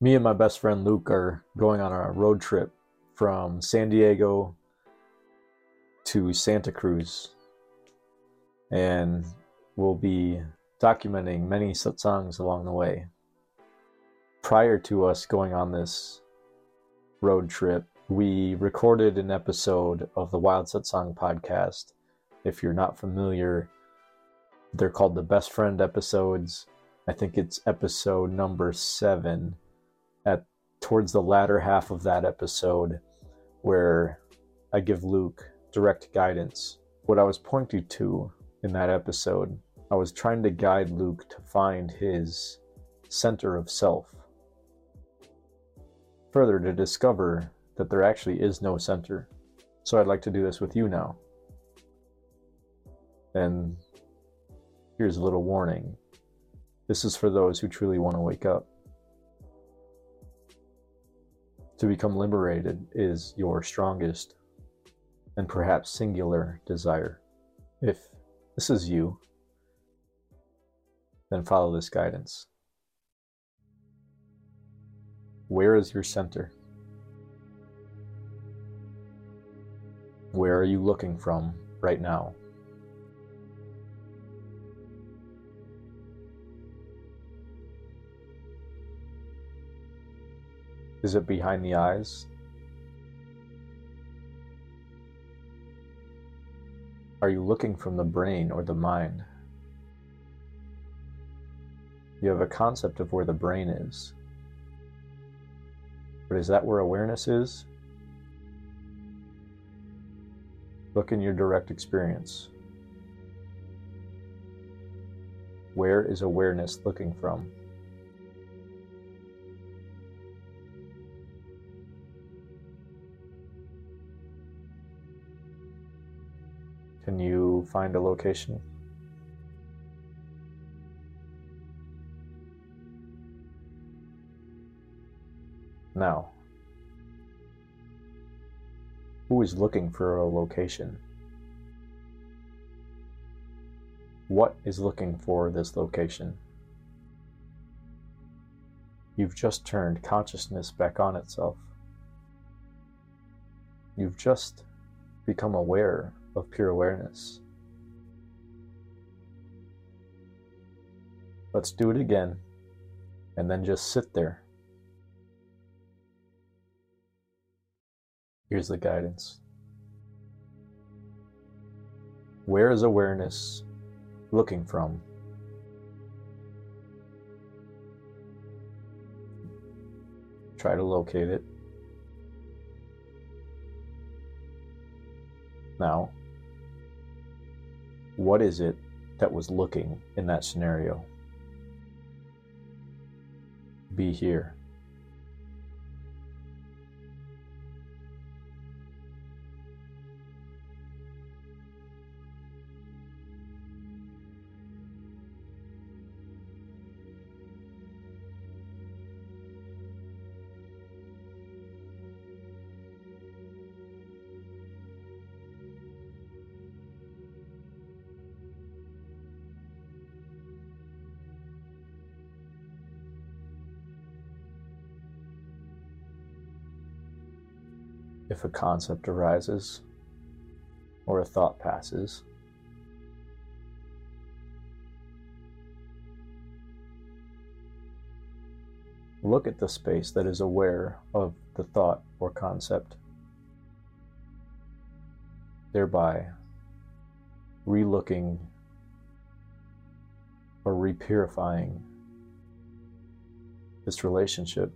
me and my best friend Luke are going on a road trip from San Diego to Santa Cruz. And we'll be documenting many satsangs along the way. Prior to us going on this road trip, we recorded an episode of the Wild Satsang podcast. If you're not familiar, they're called the Best Friend episodes. I think it's episode number seven at towards the latter half of that episode where I give Luke direct guidance. What I was pointing to in that episode, I was trying to guide Luke to find his center of self. Further, to discover that there actually is no center. So I'd like to do this with you now. And here's a little warning this is for those who truly want to wake up. To become liberated is your strongest and perhaps singular desire. If this is you, then follow this guidance. Where is your center? Where are you looking from right now? Is it behind the eyes? Are you looking from the brain or the mind? You have a concept of where the brain is. But is that where awareness is? Look in your direct experience. Where is awareness looking from? Can you find a location? Now, who is looking for a location? What is looking for this location? You've just turned consciousness back on itself. You've just become aware of pure awareness. Let's do it again and then just sit there. Here's the guidance. Where is awareness looking from? Try to locate it. Now, what is it that was looking in that scenario? Be here. If a concept arises or a thought passes. Look at the space that is aware of the thought or concept, thereby relooking or repurifying this relationship,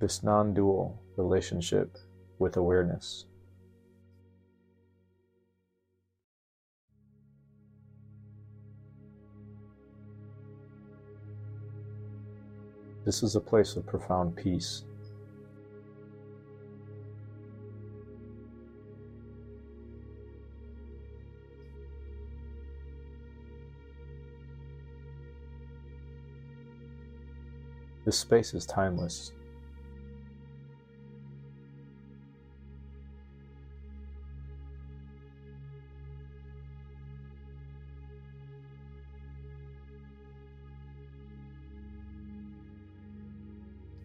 this non dual relationship with awareness. This is a place of profound peace. This space is timeless.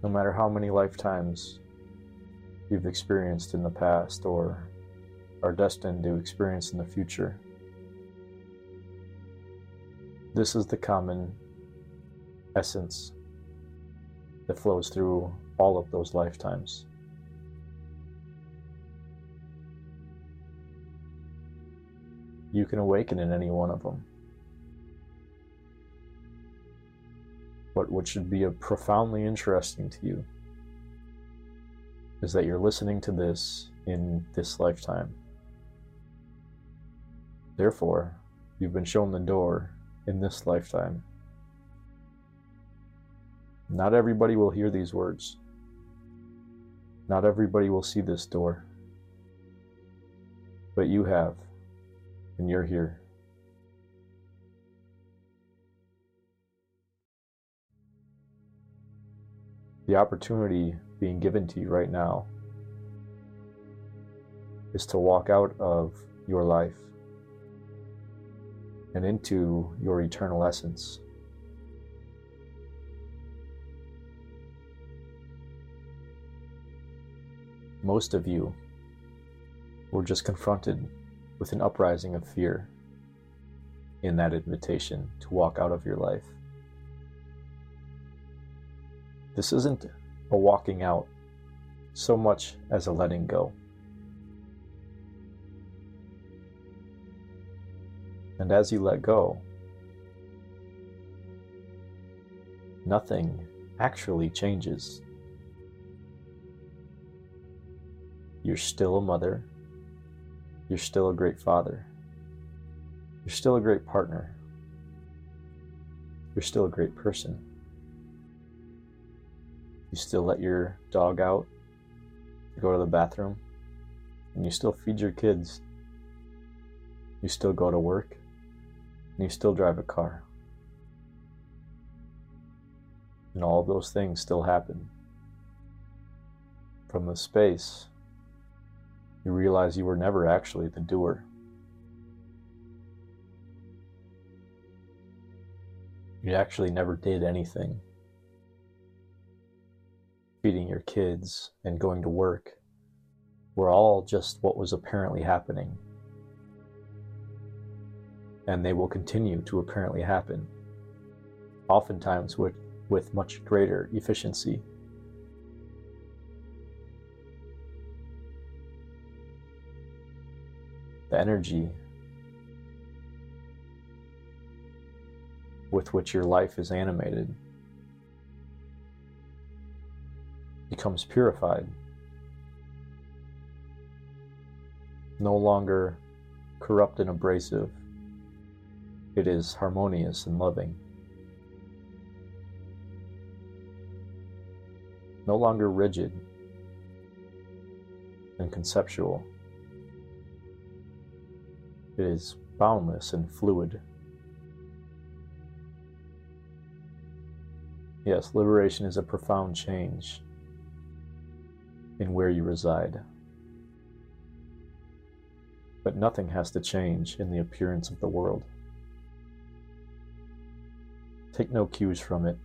No matter how many lifetimes you've experienced in the past or are destined to experience in the future. This is the common essence that flows through all of those lifetimes. You can awaken in any one of them. But what should be profoundly interesting to you is that you're listening to this in this lifetime. Therefore, you've been shown the door in this lifetime. Not everybody will hear these words. Not everybody will see this door. But you have, and you're here. The opportunity being given to you right now is to walk out of your life and into your eternal essence. Most of you were just confronted with an uprising of fear in that invitation to walk out of your life. This isn't a walking out so much as a letting go. And as you let go, nothing actually changes. You're still a mother. You're still a great father. You're still a great partner. You're still a great person. You still let your dog out to go to the bathroom. And you still feed your kids. You still go to work and you still drive a car. And all of those things still happen. From the space, you realize you were never actually the doer. You actually never did anything. Feeding your kids and going to work were all just what was apparently happening and they will continue to apparently happen, oftentimes with, with much greater efficiency. The energy with which your life is animated becomes purified, no longer corrupt and abrasive it is harmonious and loving. No longer rigid and conceptual. It is boundless and fluid. Yes, liberation is a profound change in where you reside. But nothing has to change in the appearance of the world. Take no cues from it.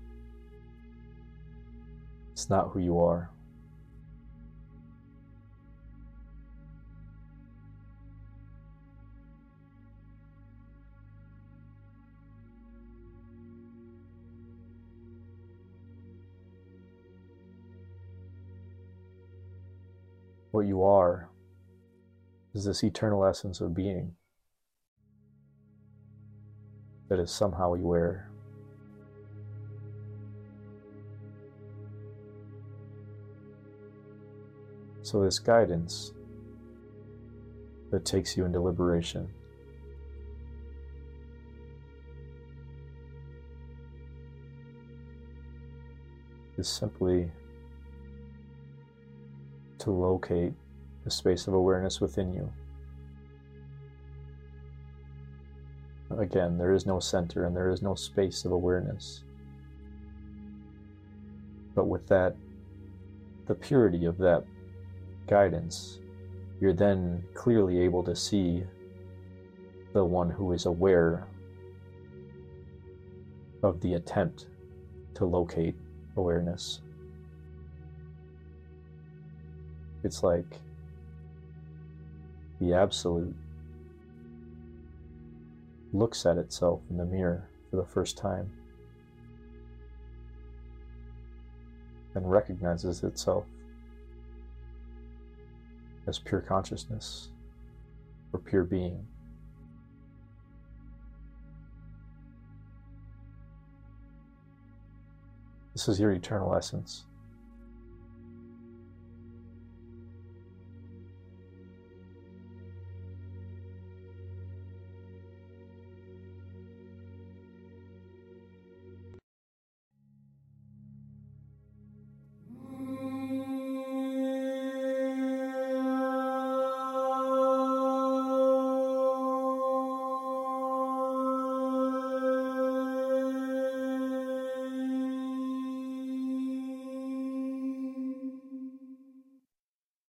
It's not who you are. What you are is this eternal essence of being that is somehow aware So, this guidance that takes you into liberation. Is simply to locate the space of awareness within you. Again, there is no center and there is no space of awareness. But with that, the purity of that guidance, you're then clearly able to see the one who is aware of the attempt to locate awareness. It's like the Absolute looks at itself in the mirror for the first time and recognizes itself as pure consciousness or pure being. This is your eternal essence.